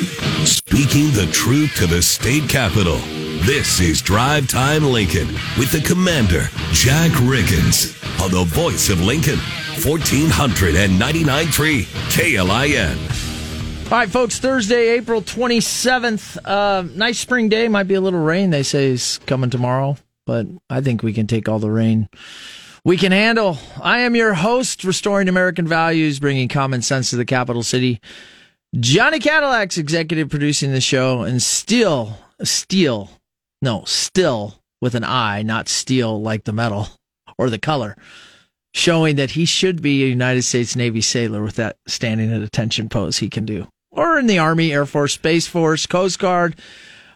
Speaking the truth to the state capitol. This is Drive Time Lincoln with the commander, Jack Riggins, on the voice of Lincoln, 1499.3 KLIN. All right, folks, Thursday, April 27th. Uh, nice spring day. Might be a little rain, they say, is coming tomorrow, but I think we can take all the rain we can handle. I am your host, Restoring American Values, bringing common sense to the capital city. Johnny Cadillac's executive producing the show, and still, steel, no, still with an I, not steel like the metal or the color, showing that he should be a United States Navy sailor with that standing at attention pose he can do, or in the Army, Air Force, Space Force, Coast Guard,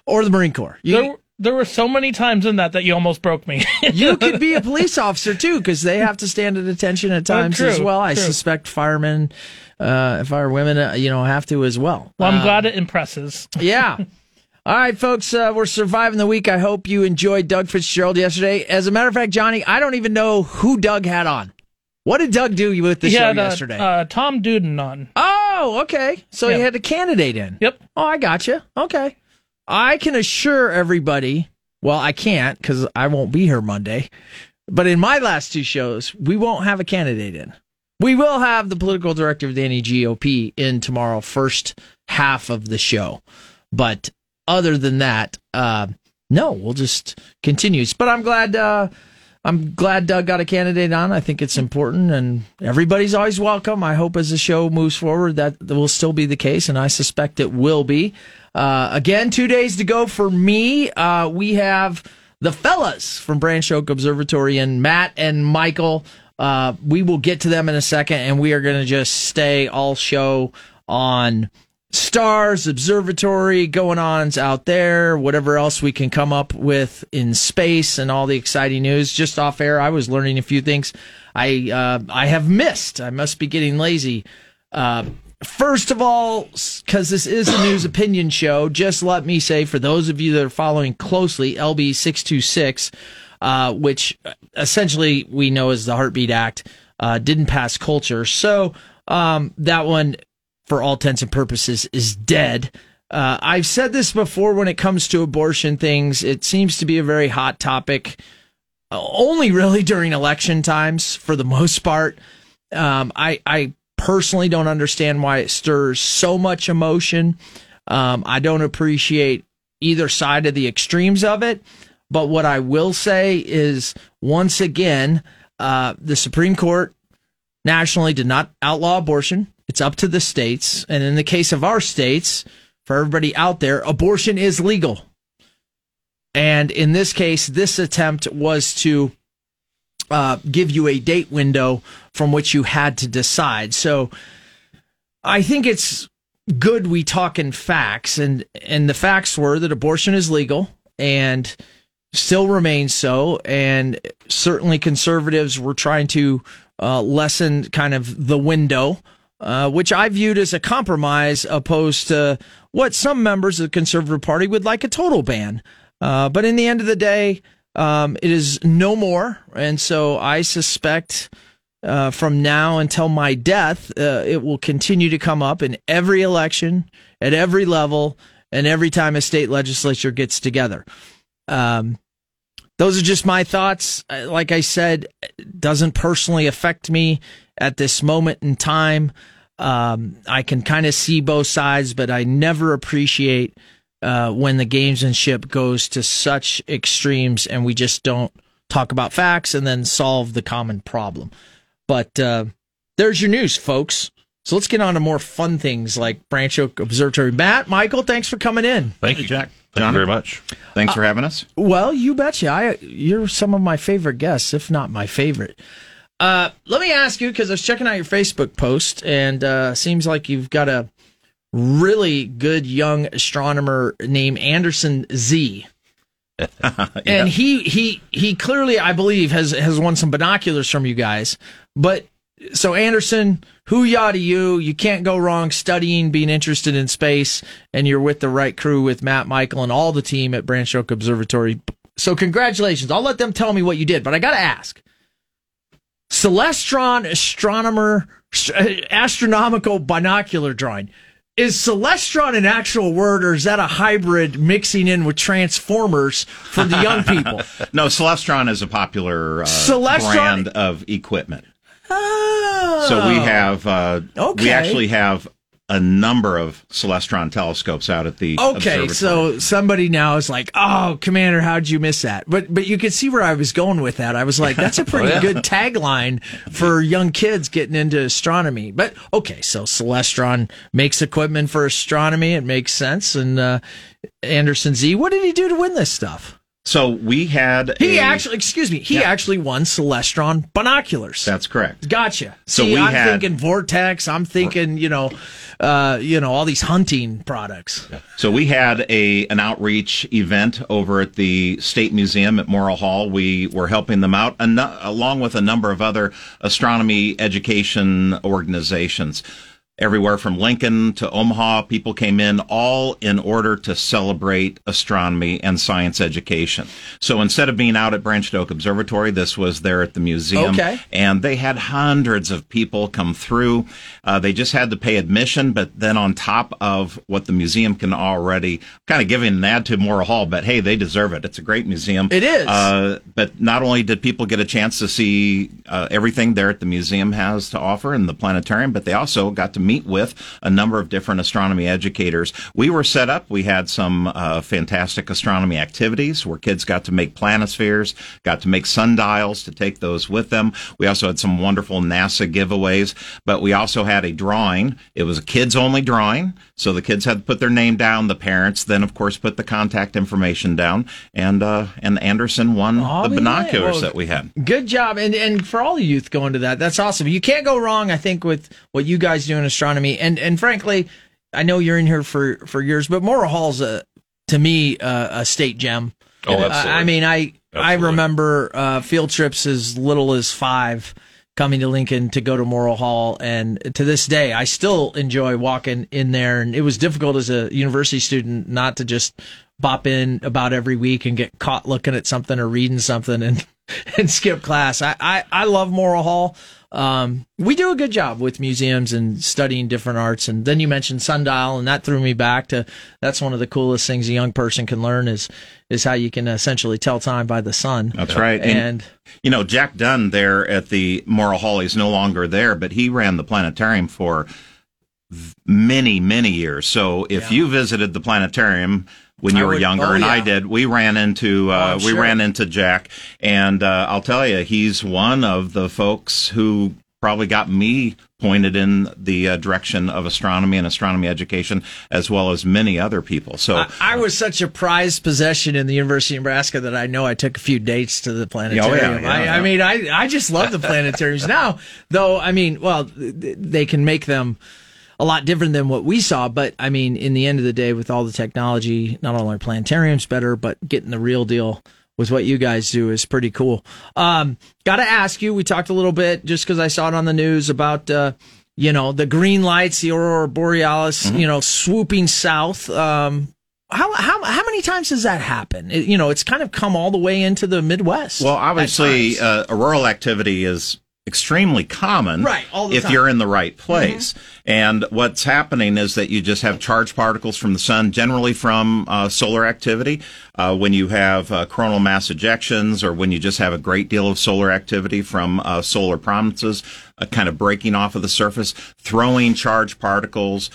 or the Marine Corps. You, there, there were so many times in that that you almost broke me. you could be a police officer too, because they have to stand at attention at oh, times oh, as well. True. I suspect firemen, uh, firewomen, uh, you know, have to as well. Well, I'm uh, glad it impresses. yeah. All right, folks, uh, we're surviving the week. I hope you enjoyed Doug Fitzgerald yesterday. As a matter of fact, Johnny, I don't even know who Doug had on. What did Doug do with the he show had, yesterday? Uh, Tom Duden on. Oh, okay. So he had a candidate in. Yep. Oh, I got you. Okay. I can assure everybody, well, I can't because I won't be here Monday. But in my last two shows, we won't have a candidate in. We will have the political director of the NEGOP in tomorrow, first half of the show. But other than that, uh, no, we'll just continue. But I'm glad. Uh, I'm glad Doug got a candidate on. I think it's important, and everybody's always welcome. I hope as the show moves forward that will still be the case, and I suspect it will be. Uh, again, two days to go for me. Uh, we have the fellas from Branch Oak Observatory and Matt and Michael. Uh, we will get to them in a second, and we are going to just stay all show on stars, observatory going ons out there, whatever else we can come up with in space, and all the exciting news. Just off air, I was learning a few things I uh, I have missed. I must be getting lazy. Uh, first of all, because this is a news opinion show, just let me say for those of you that are following closely, LB six two six. Uh, which essentially we know as the Heartbeat Act, uh, didn't pass cloture. So um, that one for all intents and purposes, is dead. Uh, I've said this before when it comes to abortion things. It seems to be a very hot topic, uh, only really during election times for the most part. Um, I, I personally don't understand why it stirs so much emotion. Um, I don't appreciate either side of the extremes of it. But what I will say is, once again, uh, the Supreme Court nationally did not outlaw abortion. It's up to the states. And in the case of our states, for everybody out there, abortion is legal. And in this case, this attempt was to uh, give you a date window from which you had to decide. So I think it's good we talk in facts. And, and the facts were that abortion is legal and still remains so. And certainly conservatives were trying to uh, lessen kind of the window uh, which I viewed as a compromise opposed to what some members of the Conservative Party would like a total ban. Uh, but in the end of the day, um, it is no more. And so I suspect uh, from now until my death, uh, it will continue to come up in every election, at every level, and every time a state legislature gets together. Um, those are just my thoughts. Uh, like I said, doesn't personally affect me at this moment in time. Um, I can kind of see both sides, but I never appreciate uh, when the gamesmanship goes to such extremes and we just don't talk about facts and then solve the common problem. But uh, there's your news, folks. So let's get on to more fun things like Branch Oak Observatory. Matt, Michael, thanks for coming in. Thank you, Jack. Thank John, you very much. Thanks for having us. Uh, well, you betcha. I, you're some of my favorite guests, if not my favorite. Uh, let me ask you because I was checking out your Facebook post, and uh, seems like you've got a really good young astronomer named Anderson Z. yeah. And he he he clearly, I believe, has has won some binoculars from you guys. But so Anderson, who ya to you? You can't go wrong studying, being interested in space, and you're with the right crew with Matt, Michael, and all the team at Branch Oak Observatory. So congratulations! I'll let them tell me what you did, but I got to ask Celestron astronomer astronomical binocular drawing. is Celestron an actual word, or is that a hybrid mixing in with Transformers for the young people? no, Celestron is a popular uh, Celestron- brand of equipment. Oh. So we have, uh, Okay. we actually have a number of Celestron telescopes out at the Okay, so somebody now is like, "Oh, Commander, how'd you miss that?" But but you can see where I was going with that. I was like, "That's a pretty good tagline for young kids getting into astronomy." But okay, so Celestron makes equipment for astronomy. It makes sense. And uh, Anderson Z, what did he do to win this stuff? So we had He a- actually, excuse me, he Yeah. actually won Celestron binoculars. That's correct. Gotcha. So See, we I'm had- thinking Vortex. I'm thinking, you know, uh, you know, all these hunting products. So we had a an outreach event over at the State Museum at Morrill Hall. We were helping them out, along with a number of other astronomy education organizations. Everywhere from Lincoln to Omaha, people came in all in order to celebrate astronomy and science education. So instead of being out at Branched Oak Observatory, this was there at the museum. Okay. And they had hundreds of people come through. Uh, they just had to pay admission, but then on top of what the museum can already kind of giving an ad to Morrill Hall, but hey, they deserve it. It's a great museum. It is. Uh, but not only did people get a chance to see uh, everything there at the museum has to offer and the planetarium, but they also got to meet with a number of different astronomy educators. We were set up. We had some uh, fantastic astronomy activities where kids got to make planispheres, got to make sundials to take those with them. We also had some wonderful NASA giveaways, but we also had a drawing. It was a kids only drawing. So the kids had to put their name down. The parents then, of course, put the contact information down. And, uh, and Anderson won Oh, the binoculars Well, that we had. Good job, and and for all the youth going to that, that's awesome. You can't go wrong, I think, with what you guys do in astronomy. And and frankly, I know you're in here for for years, but Morrill Hall's a to me uh, a state gem. Oh, absolutely. I mean, I I remember uh, field trips as little as five coming to Lincoln to go to Morrill Hall, and to this day, I still enjoy walking in there. And it was difficult as a university student not to just bop in about every week and get caught looking at something or reading something and and skip class. I I, I love Morrill Hall. Um, we do a good job with museums and studying different arts. And then you mentioned sundial, and that threw me back to that's one of the coolest things a young person can learn is is how you can essentially tell time by the sun. That's right. And You know, Jack Dunn there at the Morrill Hall, he's no longer there, but he ran the planetarium for many, many years. So if you visited the planetarium when you I were would- younger, oh, and I did, we ran into uh, Oh, we sure. ran into Jack, and uh, I'll tell you, he's one of the folks who probably got me pointed in the uh, direction of astronomy and astronomy education, as well as many other people. So. I, I was such a prized possession in the University of Nebraska that I know I took a few dates to the planetarium. yeah, I, yeah. I mean, I, I just love the planetariums now, though. I mean, well, they can make them a lot different than what we saw, but I mean, in the end of the day, with all the technology, not only are planetariums better, but getting the real deal with what you guys do is pretty cool. Um, got to ask you, we talked a little bit just because I saw it on the news about, uh, you know, the green lights, the aurora borealis, Mm-hmm. you know, swooping south. Um, how, how, how many times does that happen? It- you know, it's kind of come all the way into the Midwest. Well, obviously, uh, auroral activity is extremely common Right, if time. Mm-hmm. you're in the right place. And what's happening is that you just have charged particles from the sun, generally from uh, solar activity. Uh, when you have uh, coronal mass ejections, or when you just have a great deal of solar activity from uh, solar prominences, uh, kind of breaking off of the surface, throwing charged particles.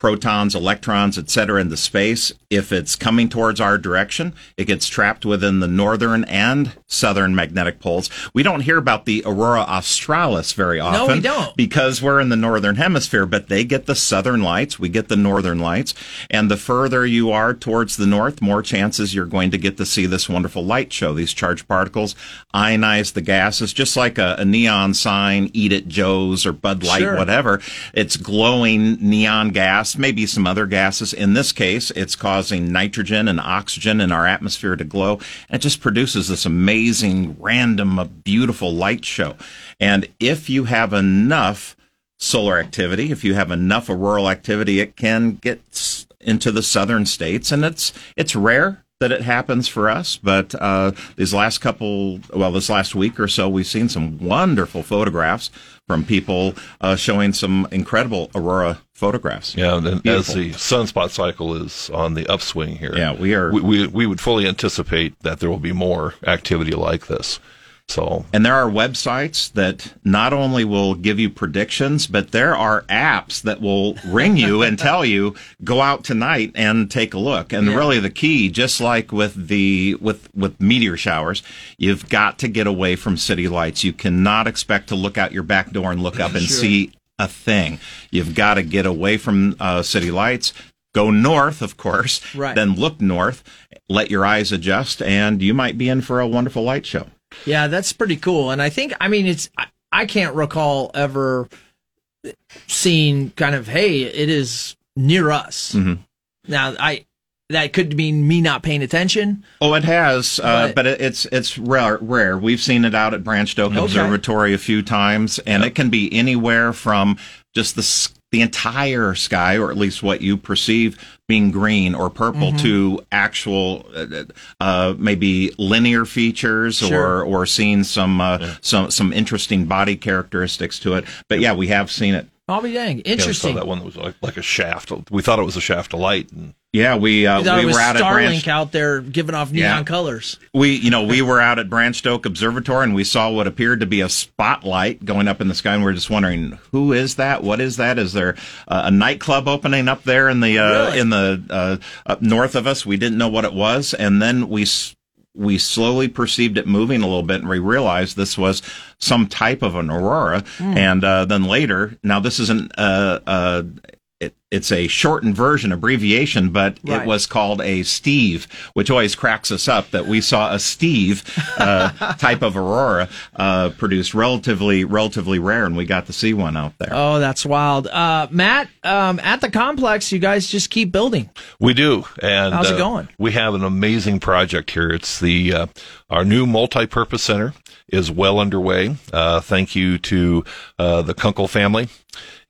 Protons, electrons, etc., into space. If it's coming towards our direction, it gets trapped within the northern and southern magnetic poles. We don't hear about the aurora australis very often. No, we don't. because we're in the northern hemisphere, but they get the southern lights, we get the northern lights, and the further you are towards the north, more chances you're going to get to see this wonderful light show. These charged particles ionize the gases, just like a, a neon sign, Eat It Joe's or Bud Light, Sure. whatever. It's glowing neon gas, maybe some other gases. In this case, it's causing nitrogen and oxygen in our atmosphere to glow. And it just produces this amazing, random, uh, beautiful light show. And if you have enough solar activity, if you have enough auroral activity, it can get into the southern states, and it's it's rare that it happens for us. But uh, these last couple, well, this last week or so, we've seen some wonderful photographs from people uh, showing some incredible aurora photographs. Yeah, and as the sunspot cycle is on the upswing here, Yeah, we are- We, we, we would fully anticipate that there will be more activity like this. So And there are websites that not only will give you predictions, but there are apps that will ring you and tell you go out tonight and take a look. And really the key, just like with the with with meteor showers, you've got to get away from city lights. You cannot expect to look out your back door and look up and see a thing. You've got to get away from uh, city lights. Go north, of course. Right. Then look north. Let your eyes adjust, and you might be in for a wonderful light show. Yeah, that's pretty cool. And I think, I mean, it's, I, I can't recall ever seeing kind of, hey, it is near us. Mm-hmm. Now, I, that could mean me not paying attention. Oh, it has, uh, But- but it, it's it's rare. Rare. We've seen it out at Branched Oak Observatory a few times, and it can be anywhere from just the the entire sky, or at least what you perceive being green or purple, to actual uh, uh, maybe linear features Sure. or or seeing some uh, some some interesting body characteristics to it. But yeah, we have seen it. I'll be dang. yeah, we saw Interesting. that one that was like, like a shaft. We thought it was a shaft of light. And Yeah, we uh, I thought we it was were out at Branch. Starlink out there giving off neon Yeah. colors. We, you know, we were out at Branched Oak Observatory and we saw what appeared to be a spotlight going up in the sky, and we are just wondering who is that? What is that? Is there uh, a nightclub opening up there in the uh, Really? in the uh, up north of us? We didn't know what it was, and then we. s- We slowly perceived it moving a little bit, and we realized this was some type of an aurora. Hmm. And uh, then later, now this isn't uh, uh, it's a shortened version, abbreviation, but Right. it was called a Steve, which always cracks us up that we saw a Steve uh, type of aurora uh, produced relatively relatively rare, and we got to see one out there. Oh, that's wild. Uh, Matt, um, at the complex, you guys just keep building. We do. And How's it uh, going? We have an amazing project here. It's the uh, our new multi-purpose center is well underway. Uh, thank you to uh, the Kunkel family,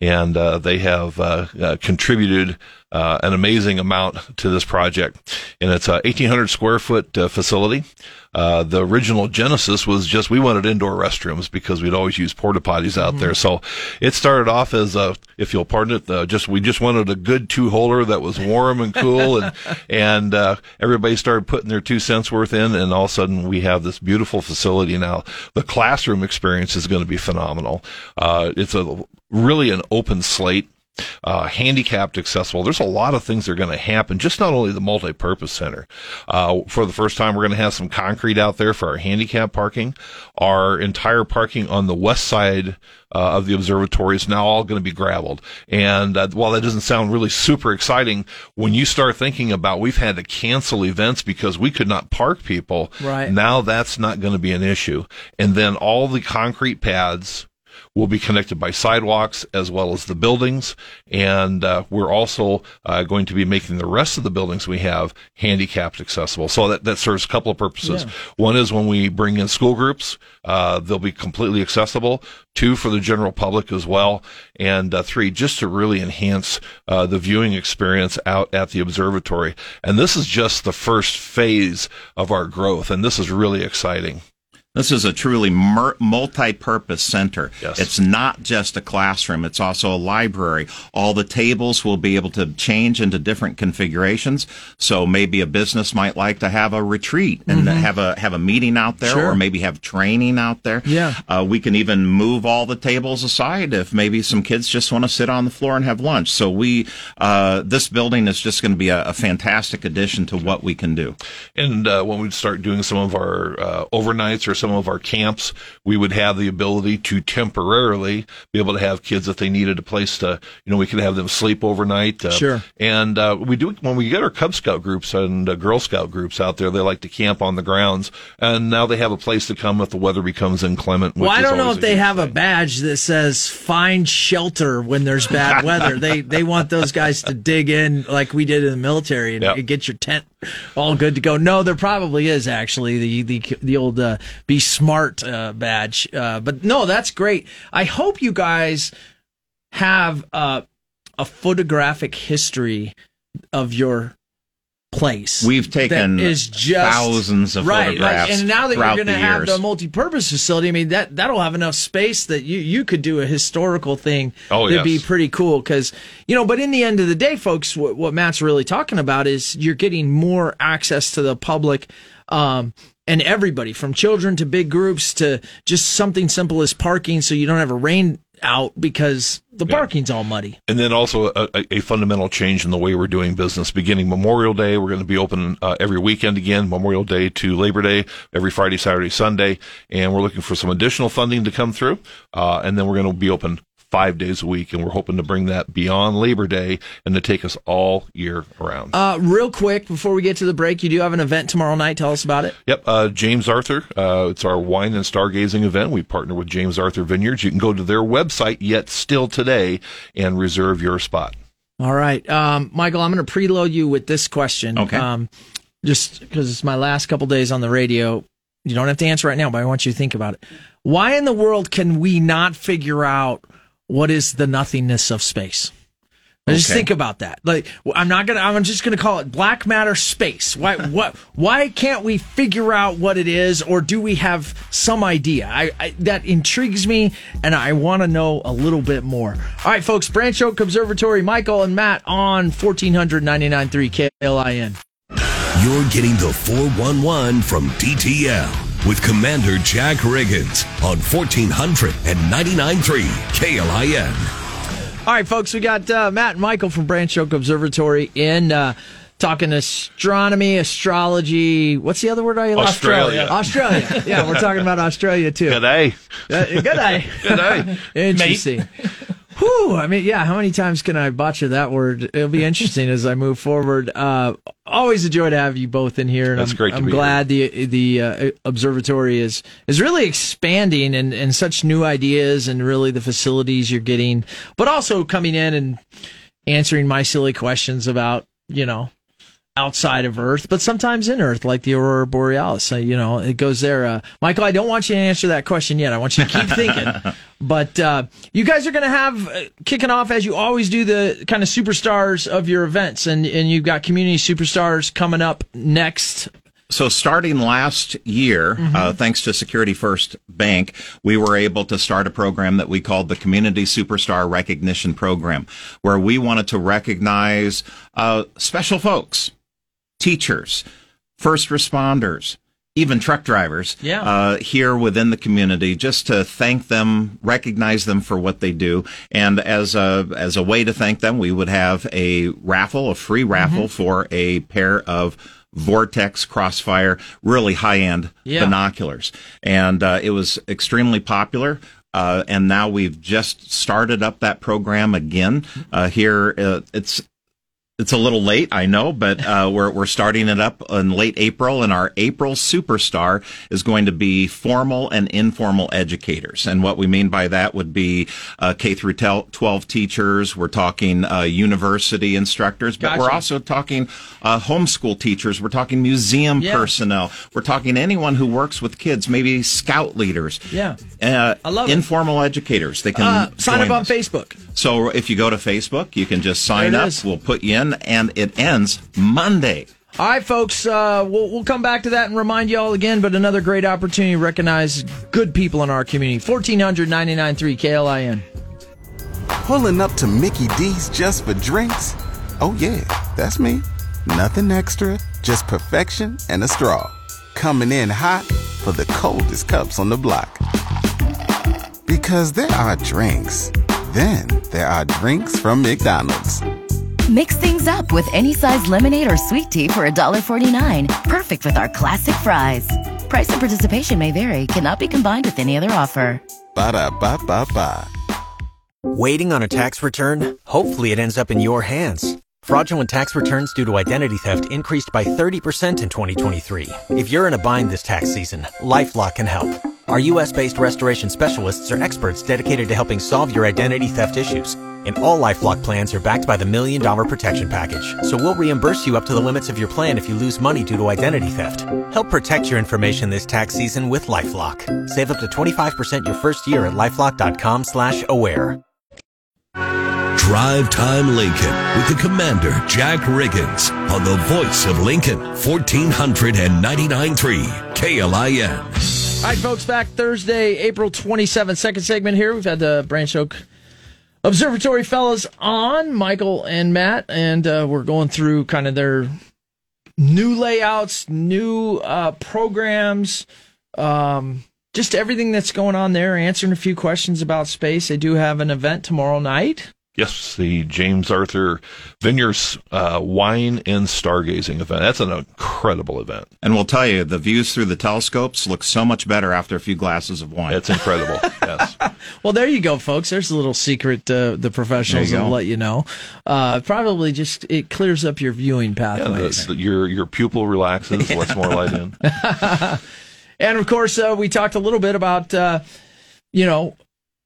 and uh, they have uh, uh, contributed. Uh, an amazing amount to this project, and it's a 1,800 square foot uh, facility. Uh, the original genesis was just we wanted indoor restrooms because we'd always use porta potties out there. So it started off as a, if you'll pardon it, uh, just we just wanted a good two holder that was warm and cool, and and uh, everybody started putting their two cents worth in, and all of a sudden we have this beautiful facility now. The classroom experience is going to be phenomenal. Uh, it's a really an open slate uh, handicapped accessible. There's a lot of things that are going to happen. Just not only the multi-purpose center. Uh, for the first time, we're going to have some concrete out there for our handicap parking. Our entire parking on the west side uh, of the observatory is now all going to be gravelled. And uh, while that doesn't sound really super exciting, when you start thinking about we've had to cancel events because we could not park people, Right. now that's not going to be an issue. And then all the concrete pads will be connected by sidewalks as well as the buildings. And uh, we're also uh, going to be making the rest of the buildings we have handicapped accessible. So that, that serves a couple of purposes. One is when we bring in school groups, uh, they'll be completely accessible. Two, for the general public as well. And uh, three, just to really enhance uh, the viewing experience out at the observatory. And this is just the first phase of our growth. And this is really exciting. This is a truly multi-purpose center. Yes. It's not just a classroom; it's also a library. All the tables will be able to change into different configurations. So maybe a business might like to have a retreat and have a have a meeting out there, Mm-hmm. Sure. or maybe have training out there. Yeah. uh, we can even move all the tables aside if maybe some kids just want to sit on the floor and have lunch. So we uh, this building is just going to be a, a fantastic addition to what we can do. And uh, when we start doing some of our uh, overnights or some of our camps, we would have the ability to temporarily be able to have kids if they needed a place to, you know, we could have them sleep overnight. Uh, Sure. And uh, we do when we get our Cub Scout groups and uh, Girl Scout groups out there, they like to camp on the grounds, and now they have a place to come if the weather becomes inclement. Which Well, I don't know if they have a badge that says "Find shelter when there's bad weather." they they want those guys to dig in like we did in the military and Yep. get your tent all good to go. No, there probably is actually the the the old uh, "Be Smart" uh, badge, uh, but no, that's great. I hope you guys have uh, a photographic history of your place. We've taken is just thousands of right, photographs Like, and now that you're going to have the multi-purpose facility, I mean that that'll have enough space that you you could do a historical thing. Oh, that'd be pretty cool because you know. But in the end of the day, folks, what, what Matt's really talking about is you're getting more access to the public. Um, and everybody from children to big groups to just something simple as parking so you don't have a rain out because the parking's all muddy. And then also a, a, a fundamental change in the way we're doing business. Beginning Memorial Day, we're going to be open uh, every weekend again, Memorial Day to Labor Day, every Friday, Saturday, Sunday. And we're looking for some additional funding to come through. Uh, and then we're going to be open five days a week. And we're hoping to bring that beyond Labor Day and to take us all year around. Uh, real quick before we get to the break, you do have an event tomorrow night. Tell us about it. Yep, uh, James Arthur. Uh, it's our wine and stargazing event. We partner with James Arthur Vineyards. You can go to their website yet still today and reserve your spot. All right, um, Michael, I'm going to preload you with this question. Okay. Um, just because it's my last couple days on the radio, you don't have to answer right now, but I want you to think about it. Why in the world can we not figure out what is the nothingness of space? Now, Just think about that. Like, I'm not gonna. I'm just gonna call it black matter space. Why? What? Why can't we figure out what it is, or do we have some idea? I, I that intrigues me, and I want to know a little bit more. All right, folks. Branch Oak Observatory, Michael and Matt on 1499.3 KLIN. You're getting the 411 from DTL with Commander Jack Riggins on 1499.3 KLIN. All right, folks, we got uh, Matt and Michael from Branch Oak Observatory in uh, talking astronomy, astrology. What's the other word I like? Australia. Australia. Yeah, we're talking about Australia too. Good day. Uh, good day. Good day. Interesting. Whew, I mean, yeah, how many times can I botch that word? It'll be interesting as I move forward. Uh, always a joy to have you both in here. And That's I'm, great to I'm glad the the uh, observatory is is really expanding and, and such new ideas and really the facilities you're getting, but also coming in and answering my silly questions about, you know, outside of Earth, but sometimes in Earth, like the aurora borealis. So, you know, it goes there. Uh, Michael, I don't want you to answer that question yet. I want you to keep thinking. But uh, you guys are going to have uh, kicking off as you always do the kind of superstars of your events, and and you've got community superstars coming up next. So starting last year, uh, thanks to Security First Bank, we were able to start a program that we called the Community Superstar Recognition Program, where we wanted to recognize uh, special folks, teachers, first responders, even truck drivers Yeah. uh, here within the community, just to thank them, recognize them for what they do, and as a as a way to thank them, we would have a raffle, a free raffle for a pair of Vortex Crossfire, really high end Yeah. binoculars, and uh, it was extremely popular. Uh, and now we've just started up that program again uh, here. Uh, it's it's a little late, I know, but uh, we're we're starting it up in late April, and our April superstar is going to be formal and informal educators. And what we mean by that would be uh, K through twelve teachers. We're talking uh, university instructors, but we're also talking uh, homeschool teachers. We're talking museum Yeah. personnel. We're talking anyone who works with kids, maybe scout leaders. Yeah. Uh, I love it. informal educators. They can Uh, sign up join on us. Facebook. So if you go to Facebook, you can just sign up. is. We'll put you in, and it ends Monday. All right, folks, uh, we'll, we'll come back to that and remind you all again, but another great opportunity to recognize good people in our community. 1499.3 KLIN. Pulling up to Mickey D's just for drinks? Oh, yeah, that's me. Nothing extra, just perfection and a straw. Coming in hot for the coldest cups on the block. Because there are drinks, then there are drinks from McDonald's. Mix things up with any size lemonade or sweet tea for $1.49. Perfect with our classic fries. Price and participation may vary, cannot be combined with any other offer. Ba da ba ba ba. Waiting on a tax return? Hopefully, it ends up in your hands. Fraudulent tax returns due to identity theft increased by 30% in 2023. If you're in a bind this tax season, LifeLock can help. Our U.S. based restoration specialists are experts dedicated to helping solve your identity theft issues. And all LifeLock plans are backed by the Million Dollar Protection Package. So we'll reimburse you up to the limits of your plan if you lose money due to identity theft. Help protect your information this tax season with LifeLock. Save up to 25% your first year at LifeLock.com slash aware. Drive Time Lincoln with the Commander Jack Riggins on the voice of Lincoln, 1499.3 KLIN. All right, folks, back Thursday, April 27th, second segment here. We've had the Branch Oak Observatory fellas on, Michael and Matt, and uh, we're going through kind of their new layouts, new uh, programs, um, just everything that's going on there, answering a few questions about space. They do have an event tomorrow night. Yes, the James Arthur Vineyards uh, Wine and Stargazing event. That's an incredible event. And we'll tell you, the views through the telescopes look so much better after a few glasses of wine. It's incredible. yes. Well, there you go, folks. There's a little secret uh, the professionals will let you know. Uh, probably just it clears up your viewing Yeah, the- the- your your pupil relaxes, lets more light in. And of course, uh, we talked a little bit about, uh, you know,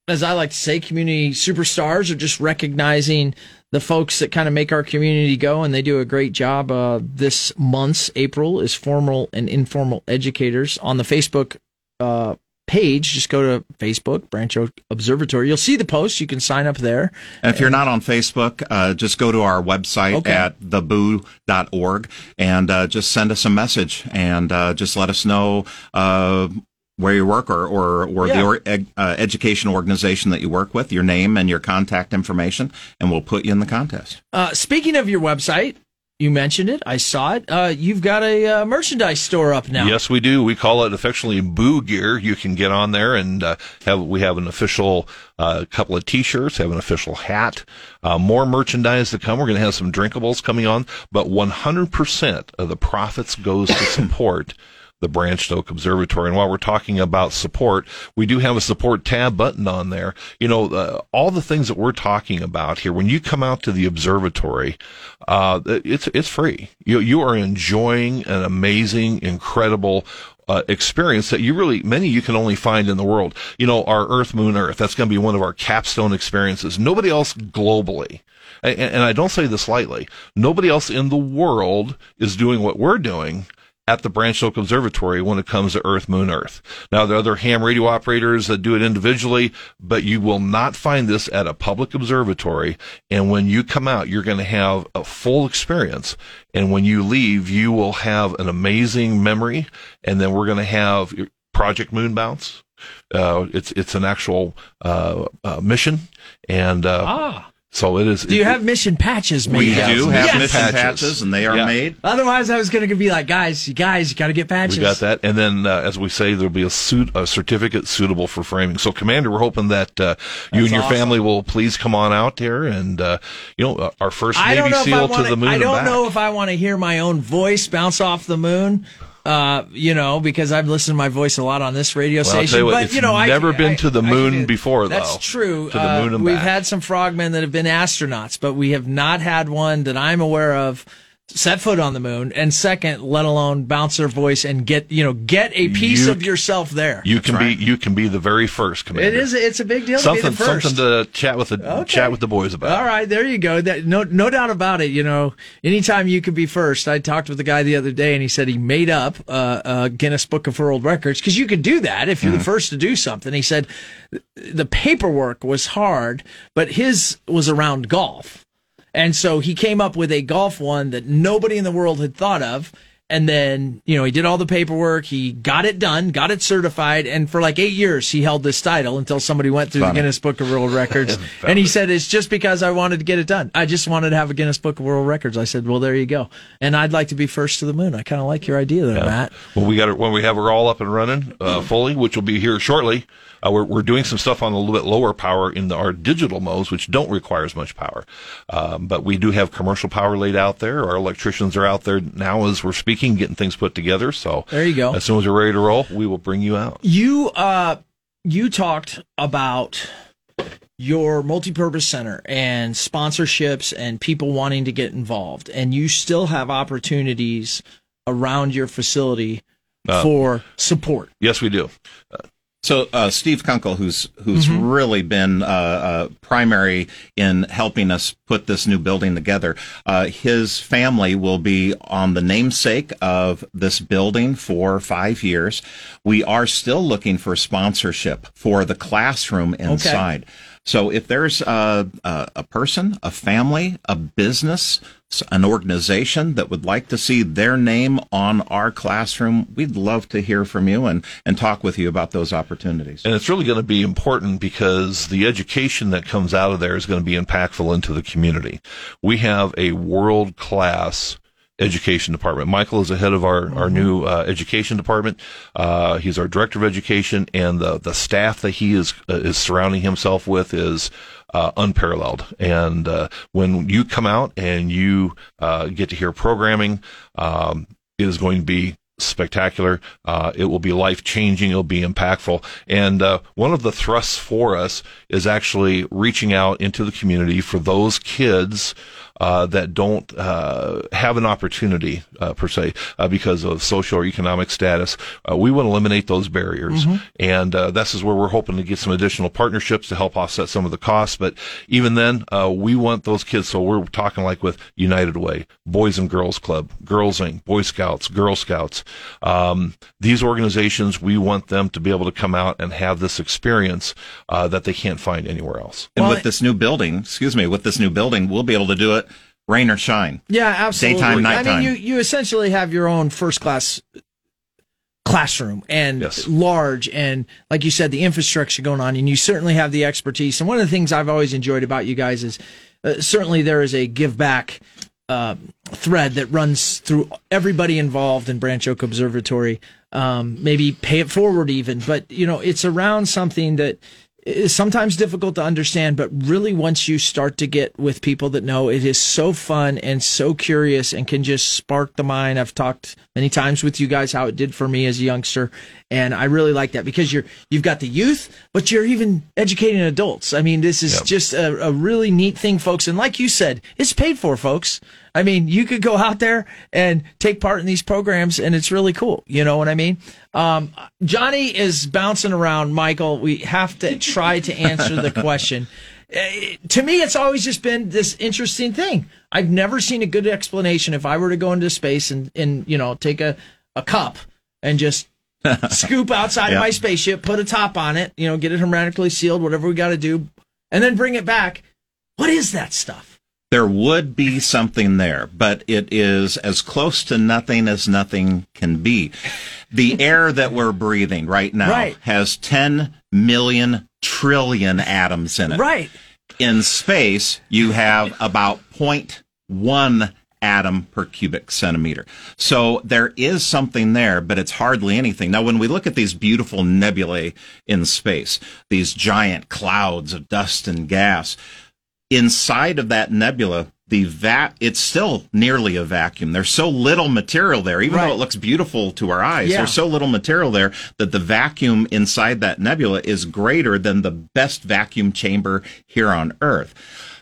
as I like to say, community superstars are just recognizing the folks that kind of make our community go, and they do a great job. Uh, this month's April is formal and informal educators on the Facebook uh, page. Just go to Facebook, Branch Oak Observatory. You'll see the post. You can sign up there. And if you're not on Facebook, uh, just go to our website Okay. at theboo.org and uh, just send us a message and uh, just let us know uh, where you work or, or, or Yeah. the or, uh, education organization that you work with, your name and your contact information, and we'll put you in the contest. Uh, speaking of your website, you mentioned it. I saw it. Uh, you've got a uh, merchandise store up now. Yes, we do. We call it affectionately Boo Gear. You can get on there and uh, have we have an official uh, couple of T-shirts, have an official hat, uh, more merchandise to come. We're going to have some drinkables coming on, but 100% of the profits goes to support. The Branch Oak Observatory. And while we're talking about support, we do have a support tab button on there. You know, uh, all the things that we're talking about here, when you come out to the observatory, uh, it's, it's free. You, you are enjoying an amazing, incredible, uh, experience that you really, many you can only find in the world. You know, our Earth, Moon, Earth, that's going to be one of our capstone experiences. Nobody else globally, and, and I don't say this lightly, nobody else in the world is doing what we're doing at the Branch Oak Observatory when it comes to Earth, Moon, Earth. Now, there are other ham radio operators that do it individually, but you will not find this at a public observatory. And when you come out, you're going to have a full experience. And when you leave, you will have an amazing memory. And then we're going to have Project Moon Bounce. Uh, it's it's an actual uh, uh, mission, and uh, Ah. So it is. Do you have mission patches made? We yet? do have Yes. mission Patches. patches, and they are Yeah. made. Otherwise, I was going to be like, guys, you guys, you got to get patches. We got that, and then uh, as we say, there'll be a suit, a certificate suitable for framing. So, Commander, we're hoping that uh, you and your awesome. family will please come on out there, and uh, you know, uh, our first Navy know if SEAL want to the moon I don't back. know if I want to hear my own voice bounce off the moon. Uh, you know, because I've listened to my voice a lot on this radio Well, station. you what, but you know, I've never been I- to the moon before, That's though. true. To the Uh, moon and we've back. had some frogmen that have been astronauts, but we have not had one that I'm aware of set foot on the moon. And second, let alone bounce their voice and get you know get a piece You- of yourself there. You can right. be you can be the very first commander. it is. It's a big deal something to be the first. something to chat with the Okay. chat with the boys about. All right, there you go. That, no, no doubt about it. You know, anytime you could be first. I talked with the guy the other day, and he said he made up uh, uh, Guinness Book of World Records because you could do that if you're Mm-hmm. the first to do something. He said the paperwork was hard, but his was around golf, and so he came up with a golf one that nobody in the world had thought of. And then, you know, he did all the paperwork. He got it done, got it certified. And for like eight years, he held this title until somebody went through the Funny. Guinness Book of World Records. and he said, it's just because I wanted to get it done. I just wanted to have a Guinness Book of World Records. I said, well, there you go. And I'd like to be first to the moon. I kind of like your idea there, Matt. Well, we got it, when we have her all up and running uh, fully, which will be here shortly, uh, we're we're doing some stuff on a little bit lower power in the, our digital modes, which don't require as much power. Um, but we do have commercial power laid out there. Our electricians are out there now as we're speaking, getting things put together. So There you go. As soon as we're ready to roll, we will bring you out. You uh you talked about your multi-purpose center and sponsorships and people wanting to get involved and you still have opportunities around your facility Uh, for support. Yes, we do. So uh, Steve Kunkel, who's who's really been uh, uh, primary in helping us put this new building together, uh, his family will be on the namesake of this building for five years. We are still looking for sponsorship for the classroom inside. So if there's a, a, a person, a family, a business, an organization that would like to see their name on our classroom, we'd love to hear from you and, and talk with you about those opportunities. And it's really going to be important because the education that comes out of there is going to be impactful into the community. We have a world class education department. Michael is the head of our, mm-hmm. our new uh, education department. Uh, he's our director of education, and the the staff that he is uh, is surrounding himself with is uh, unparalleled. And uh, when you come out and you uh, get to hear programming, um, it is going to be spectacular. Uh, it will be life changing. It'll be impactful. And uh, one of the thrusts for us is actually reaching out into the community for those kids uh, that don't uh, have an opportunity uh, per se uh, because of social or economic status. Uh, we want to eliminate those barriers, mm-hmm. and this is where we're hoping to get some additional partnerships to help offset some of the costs. But even then, we want those kids. So we're talking like with United Way, Boys and Girls Club, Girls Inc., Boy Scouts, Girl Scouts. Um, these organizations, we want them to be able to come out and have this experience that they can't find anywhere else. And well, with this new building, excuse me, with this new building, we'll be able to do it rain or shine. Yeah, absolutely. Daytime, nighttime. I mean, you, you essentially have your own first class classroom and yes. large and like you said the infrastructure going on and you certainly have the expertise and one of the things i've always enjoyed about you guys is uh, certainly there is a give back uh, thread that runs through everybody involved in branch oak observatory um, maybe pay it forward even but you know it's around something that is sometimes difficult to understand, but really once you start to get with people that know it is so fun and so curious and can just spark the mind. I've talked many times with you guys how it did for me as a youngster. And I really like that because you're, you've got the youth, but you're even educating adults. I mean, this is yep. just a, a really neat thing, folks. And like you said, it's paid for, folks. I mean, you could go out there and take part in these programs, and it's really cool. You know what I mean? Um, Johnny is bouncing around, Michael. We have to try to answer the question. Uh, to me, it's always just been this interesting thing. I've never seen a good explanation. If I were to go into space and, and you know, take a, a cup and just scoop outside of my spaceship, put a top on it, you know, get it hermetically sealed, whatever we got to do, and then bring it back. What is that stuff? there would be something there, but it is as close to nothing as nothing can be. The air that we're breathing right now right. has 10 million trillion atoms in it. Right. In space, you have about 0.1 atom per cubic centimeter. So there is something there, but it's hardly anything. Now, when we look at these beautiful nebulae in space, these giant clouds of dust and gas, inside of that nebula, the vat it's still nearly a vacuum. There's so little material there, even right. though it looks beautiful to our eyes. Yeah. There's so little material there that the vacuum inside that nebula is greater than the best vacuum chamber here on Earth.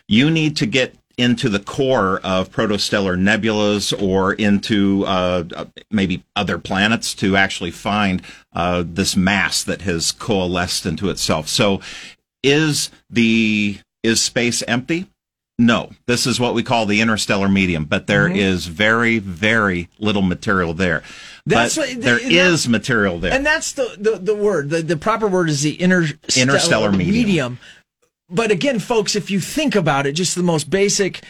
You need to get into the core of protostellar nebulas or into uh, maybe other planets to actually find uh, this mass that has coalesced into itself. So, is the is space empty? No, this is what we call the interstellar medium, but there mm-hmm. is very, very little material there. That's but what, there is material there, and that's the the, the word. The, the proper word is the interstellar, interstellar medium. medium. But again, folks, if you think about it, just the most basic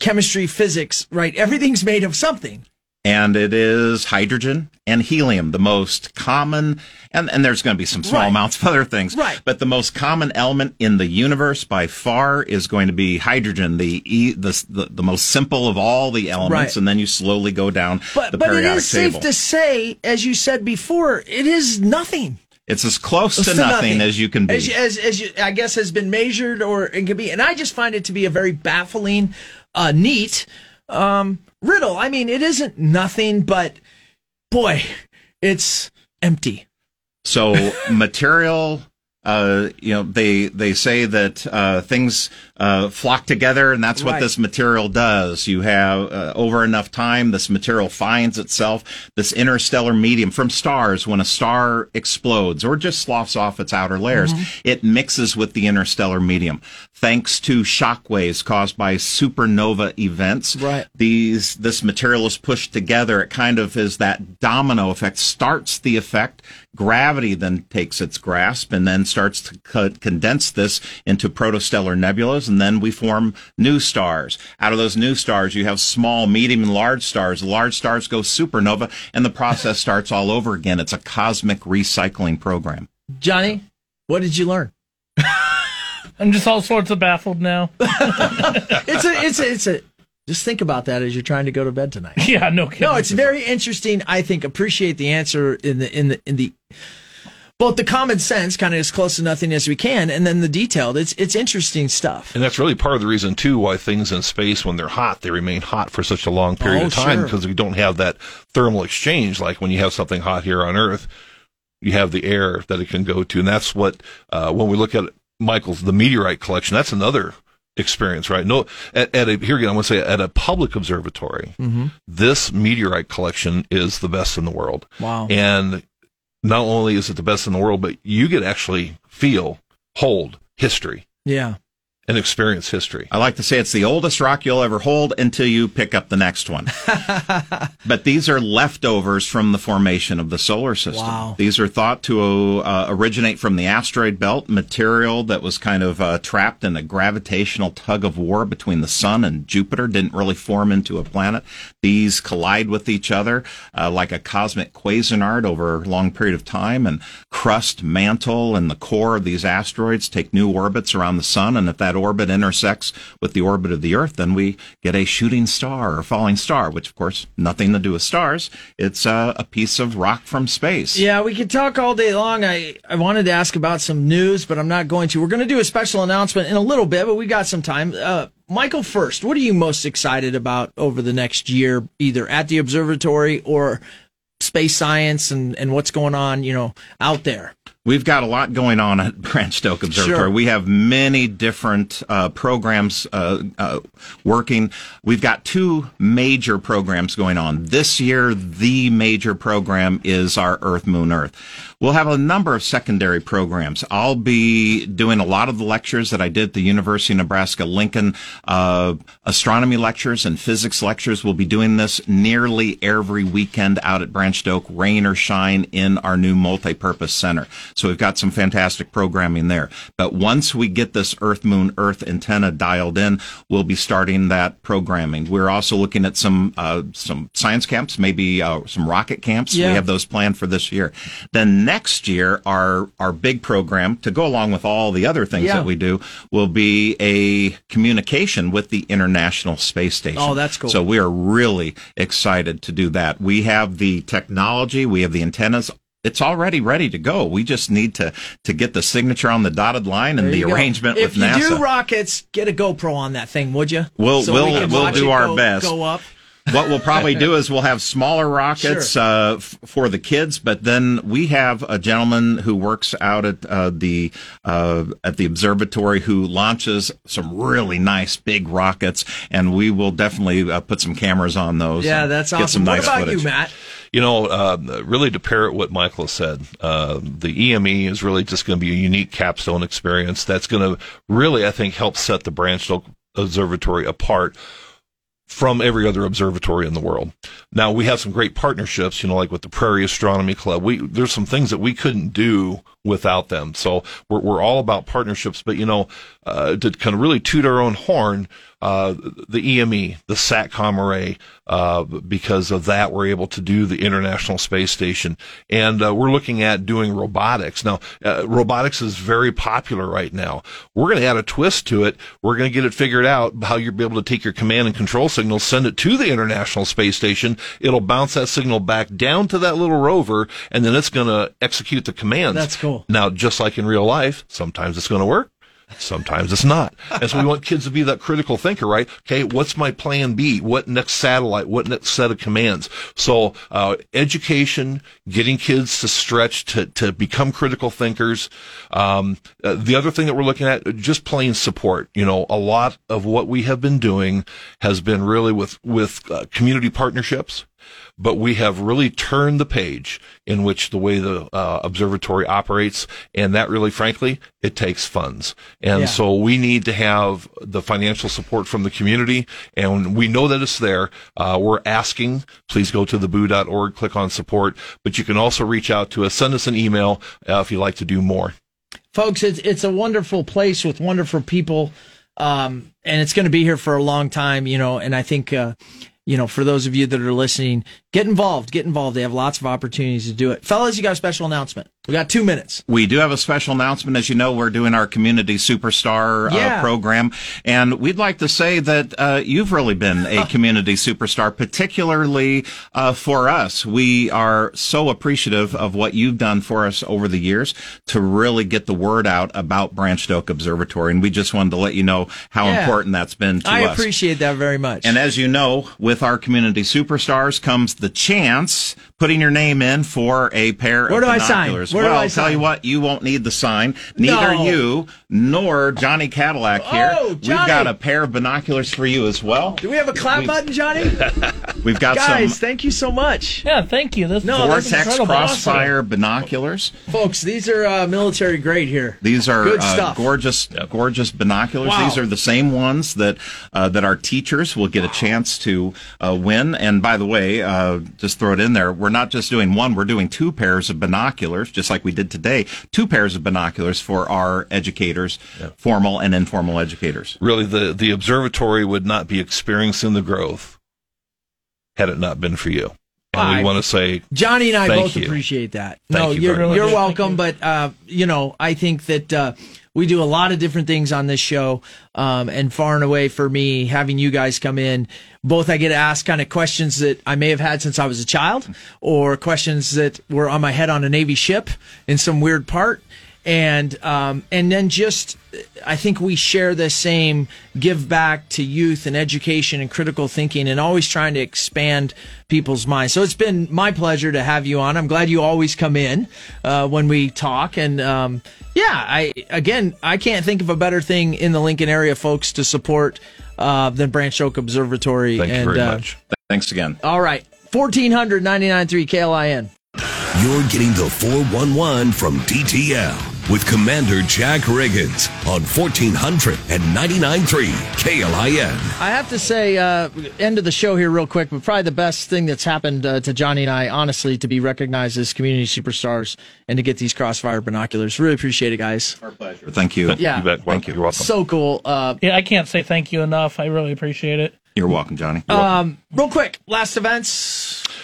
chemistry, physics, right? Everything's made of something and it is hydrogen and helium, the most common, and, and there's going to be some small right. amounts of other things, right. but the most common element in the universe by far is going to be hydrogen, the the, the, the most simple of all the elements, right. and then you slowly go down but, the but periodic table. But it is table. safe to say, as you said before, it is nothing. It's as close to, to nothing, nothing, as you can be. As, as, as you, I guess has been measured or it can be. And I just find it to be a very baffling, uh, neat, um, riddle. I mean, it isn't nothing, but boy, it's empty. So material uh, you know, they they say that uh, things uh, flock together, and that's what right. this material does. You have uh, over enough time, this material finds itself, this interstellar medium from stars. When a star explodes or just sloughs off its outer layers, mm-hmm. it mixes with the interstellar medium. Thanks to shock waves caused by supernova events, right. these this material is pushed together. It kind of is that domino effect, starts the effect Gravity then takes its grasp and then starts to co- condense this into protostellar nebulas, and then we form new stars. Out of those new stars, you have small, medium, and large stars. The large stars go supernova, and the process starts all over again. It's a cosmic recycling program. Johnny, what did you learn? I'm just all sorts of baffled now. It's a, it's a, it's a. Just think about that as you're trying to go to bed tonight. yeah, no kidding. No, it's very interesting. I think appreciate the answer in the in the in the both the common sense, kind of as close to nothing as we can, and then the detailed. It's it's interesting stuff. And that's really part of the reason too why things in space, when they're hot, they remain hot for such a long period Oh, of time sure. because we don't have that thermal exchange like when you have something hot here on Earth. You have the air that it can go to, and that's what uh, when we look at Michael's the meteorite collection. That's another experience, right? No, at, at a here again, I'm going to say at a public observatory, Mm-hmm. this meteorite collection is the best in the world. Wow. And not only is it the best in the world, but you get actually feel, hold history Yeah. And experience history. I like to say it's the oldest rock you'll ever hold until you pick up the next one. but these are leftovers from the formation of the solar system. Wow. These are thought to uh, originate from the asteroid belt, material that was kind of uh, trapped in a gravitational tug of war between the sun and Jupiter, didn't really form into a planet. These collide with each other uh, like a cosmic quasar over a long period of time, and crust, mantle, and the core of these asteroids take new orbits around the sun. And if that orbit intersects with the orbit of the Earth, then we get a shooting star or falling star, which of course nothing to do with stars. It's uh, a piece of rock from space. Yeah, we could talk all day long. I, I wanted to ask about some news, but I'm not going to. We're going to do a special announcement in a little bit, but we got some time. Uh, Michael, first, what are you most excited about over the next year, either at the observatory or space science and, and what's going on, you know, out there? We've got a lot going on at Branched Oak Observatory. Sure. We have many different uh, programs uh, uh, working. We've got two major programs going on. This year, the major program is our Earth, Moon, Earth. We'll have a number of secondary programs. I'll be doing a lot of the lectures that I did at the University of Nebraska Lincoln. Uh, astronomy lectures and physics lectures. We'll be doing this nearly every weekend out at Branched Oak, rain or shine, in our new multi-purpose center. So we've got some fantastic programming there. But once we get this Earth, Moon, Earth antenna dialed in, we'll be starting that programming. We're also looking at some uh, some science camps, maybe uh, some rocket camps. Yeah. We have those planned for this year. Then next year, our our big program to go along with all the other things Yeah. that we do will be a communication with the International Space Station. Oh, that's cool. So we are really excited to do that. We have the technology, we have the antennas. It's already ready to go. We just need to to get the signature on the dotted line and the go. arrangement if with NASA. If you do rockets, get a GoPro on that thing, would you? We'll- we'll- can we'll do our go- best. Go up. what we'll probably do is we'll have smaller rockets Sure. uh, f- for the kids, but then we have a gentleman who works out at uh, the uh, at the observatory who launches some really nice big rockets, and we will definitely uh, put some cameras on those. Yeah, that's get awesome. some What nice about footage. you, Matt? You know, uh, really to parrot what Michael said, uh, the EME is really just going to be a unique capstone experience that's going to really, I think, help set the Branched Oak Observatory apart from every other observatory in the world. Now we have some great partnerships, you know, like with the Prairie Astronomy Club. We there's some things that we couldn't do without them. So we're we're all about partnerships. But you know, uh, to kind of really toot our own horn, uh, the EME, the SATCOM array, uh, because of that, we're able to do the International Space Station, and uh, we're looking at doing robotics. Now, uh, robotics is very popular right now. We're going to add a twist to it. We're going to get it figured out how you'll be able to take your command and control signal, send it to the International Space Station. It'll bounce that signal back down to that little rover, and then it's going to execute the commands. That's cool. Now, just like in real life, sometimes it's going to work. Sometimes it's not. And so we want kids to be that critical thinker, right? Okay, what's my plan B? What next satellite? What next set of commands? So, uh, education, getting kids to stretch to, to become critical thinkers. Um, uh, the other thing that we're looking at, just plain support. You know, a lot of what we have been doing has been really with, with uh, community partnerships but we have really turned the page in which the way the uh, observatory operates, and that really, frankly, it takes funds, and Yeah. so we need to have the financial support from the community, and we know that it's there. Uh, we're asking, please go to theboo.org, click on support, but you can also reach out to us, send us an email uh, if you'd like to do more. folks it's it's a wonderful place with wonderful people um and it's going to be here for a long time you know and i think uh you know for those of you that are listening get involved get involved they have lots of opportunities to do it fellas you got a special announcement we got two minutes We do have a special announcement. As you know, we're doing our community superstar Yeah. uh, program, and we'd like to say that uh, you've really been a community superstar, particularly uh, for us. We are so appreciative of what you've done for us over the years to really get the word out about Branched Oak Observatory, and we just wanted to let you know how Yeah. important that's been to i us. I appreciate that very much And as you know, with our community superstars comes the chance putting your name in for a pair Where of do I sign? binoculars. Where do well, I I'll tell you what, you won't need the sign. Neither No. you nor Johnny Cadillac here. Oh, We've got a pair of binoculars for you as well. do we have a clap We- button johnny We've got guys some thank you so much Yeah, thank you. This No, that's Vortex incredible. Crossfire binoculars. folks these are uh, military grade here These are Good uh, stuff. gorgeous, gorgeous binoculars. Wow. These are the same ones that uh, that our teachers will get a chance to uh, win. And by the way, uh, just throw it in there. We're not just doing one; we're doing two pairs of binoculars, just like we did today. Two pairs of binoculars for our educators, formal and informal educators. really the, the observatory would not be experiencing the growth had it not been for you. And I- we want to say Johnny and I both you. appreciate that. Thank no, you you're very you're much. welcome. But uh, you know, I think that uh, we do a lot of different things on this show, um, and far and away for me, having you guys come in, both I get to ask kind of questions that I may have had since I was a child, or questions that were on my head on a Navy ship in some weird part. And um, and then just, I think we share the same give back to youth and education and critical thinking, and always trying to expand people's minds. So it's been my pleasure to have you on. I'm glad you always come in uh, when we talk, and um, yeah, I again I can't think of a better thing in the Lincoln area, folks, to support uh, than Branch Oak Observatory. thank and, you very uh, much. Thanks again. All right, fourteen hundred ninety nine three KLIN. You're getting the 411 from DTL with Commander Jack Riggins on 1400 and 99.3 KLIN. I have to say, uh, end of the show here, real quick, but probably the best thing that's happened uh, to Johnny and I, honestly, to be recognized as community superstars and to get these Crossfire binoculars. Really appreciate it, guys. Our pleasure. Thank you. Yeah. You bet. Thank you. You're welcome. So cool. Uh, Yeah, I can't say thank you enough. I really appreciate it. You're welcome, Johnny. um, real quick, last events,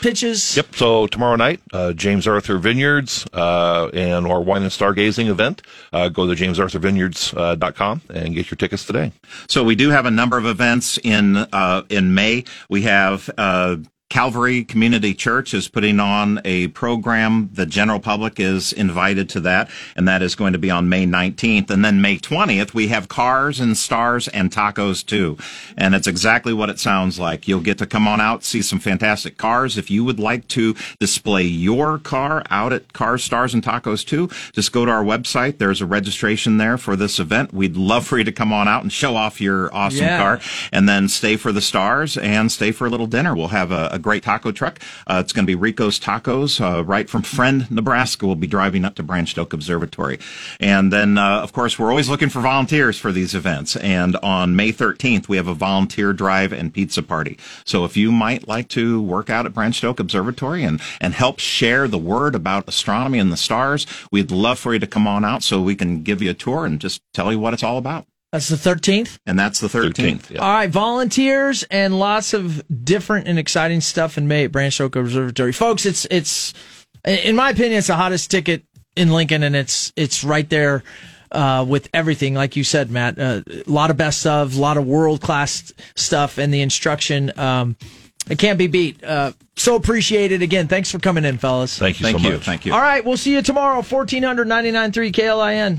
pitches. Yep. So tomorrow night, uh, James Arthur Vineyards uh, and our wine and stargazing event. Uh, go to jamesarthurvineyards.com and get your tickets today. So we do have a number of events in uh, in May. We have uh, Calvary Community Church is putting on a program. The general public is invited to that, and that is going to be on May 19th. And then May 20th, we have Cars and Stars and Tacos too. And it's exactly what it sounds like. You'll get to come on out, see some fantastic cars. If you would like to display your car out at Cars, Stars, and Tacos too, just go to our website. There's a registration there for this event. We'd love for you to come on out and show off your awesome Yeah. car and then stay for the stars and stay for a little dinner. We'll have a, a great taco truck. Uh, it's going to be Rico's Tacos, uh, right from Friend, Nebraska. We'll be driving up to Branched Oak Observatory. And then, uh, of course, we're always looking for volunteers for these events. And on May 13th, we have a volunteer drive and pizza party. So if you might like to work out at Branched Oak Observatory and, and help share the word about astronomy and the stars, we'd love for you to come on out so we can give you a tour and just tell you what it's all about. That's the 13th. And that's the 13th. yeah. All right, volunteers and lots of different and exciting stuff in May at Branch Oak Observatory, folks. It's it's in my opinion, it's the hottest ticket in Lincoln, and it's it's right there uh, with everything, like you said, Matt. Uh, a lot of best of, a lot of world class stuff, and the instruction. Um, it can't be beat. Uh, so appreciated again. Thanks for coming in, fellas. Thank you Thank so you. much. Thank you. All right, we'll see you tomorrow. Fourteen hundred ninety nine three KLIN.